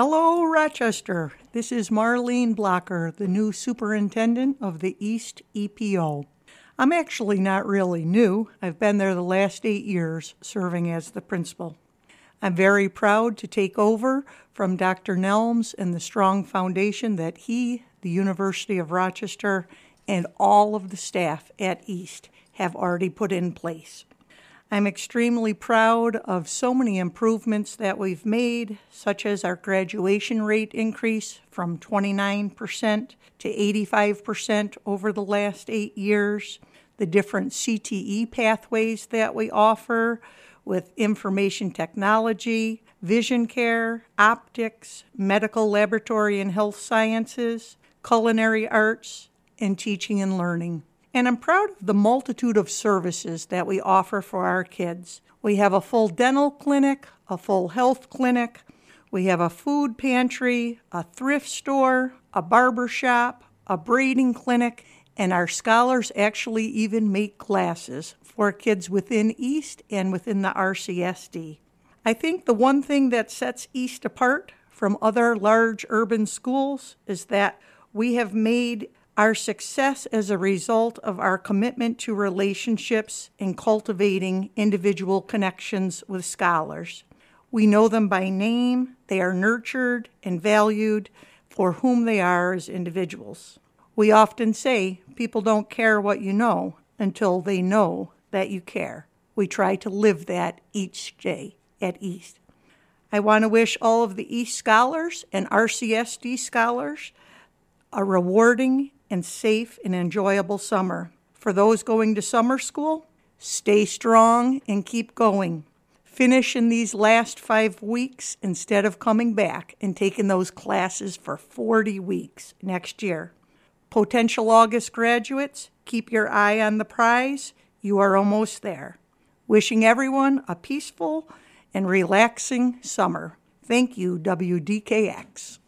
Hello, Rochester. This is Marlene Blocker, the new superintendent of the East EPO. I'm actually not really new. I've been there the last eight years serving as the principal. I'm very proud to take over from Dr. Nelms and the strong foundation that he, the University of Rochester, and all of the staff at East have already put in place. I'm extremely proud of so many improvements that we've made, such as our graduation rate increase from 29% to 85% over the last eight years, the different CTE pathways that we offer with information technology, vision care, optics, medical laboratory and health sciences, culinary arts, and teaching and learning. And I'm proud of the multitude of services that we offer for our kids. We have a full dental clinic, a full health clinic, we have a food pantry, a thrift store, a barber shop, a braiding clinic, and our scholars actually even make classes for kids within East and within the RCSD. I think the one thing that sets East apart from other large urban schools is that we have made our success is a result of our commitment to relationships and cultivating individual connections with scholars. We know them by name, they are nurtured and valued for whom they are as individuals. We often say people don't care what you know until they know that you care. We try to live that each day at East. I want to wish all of the East scholars and RCSD scholars a rewarding and safe and enjoyable summer. For those going to summer school, stay strong and keep going. Finish in these last five weeks instead of coming back and taking those classes for 40 weeks next year. Potential August graduates, keep your eye on the prize. You are almost there. Wishing everyone a peaceful and relaxing summer. Thank you, WDKX.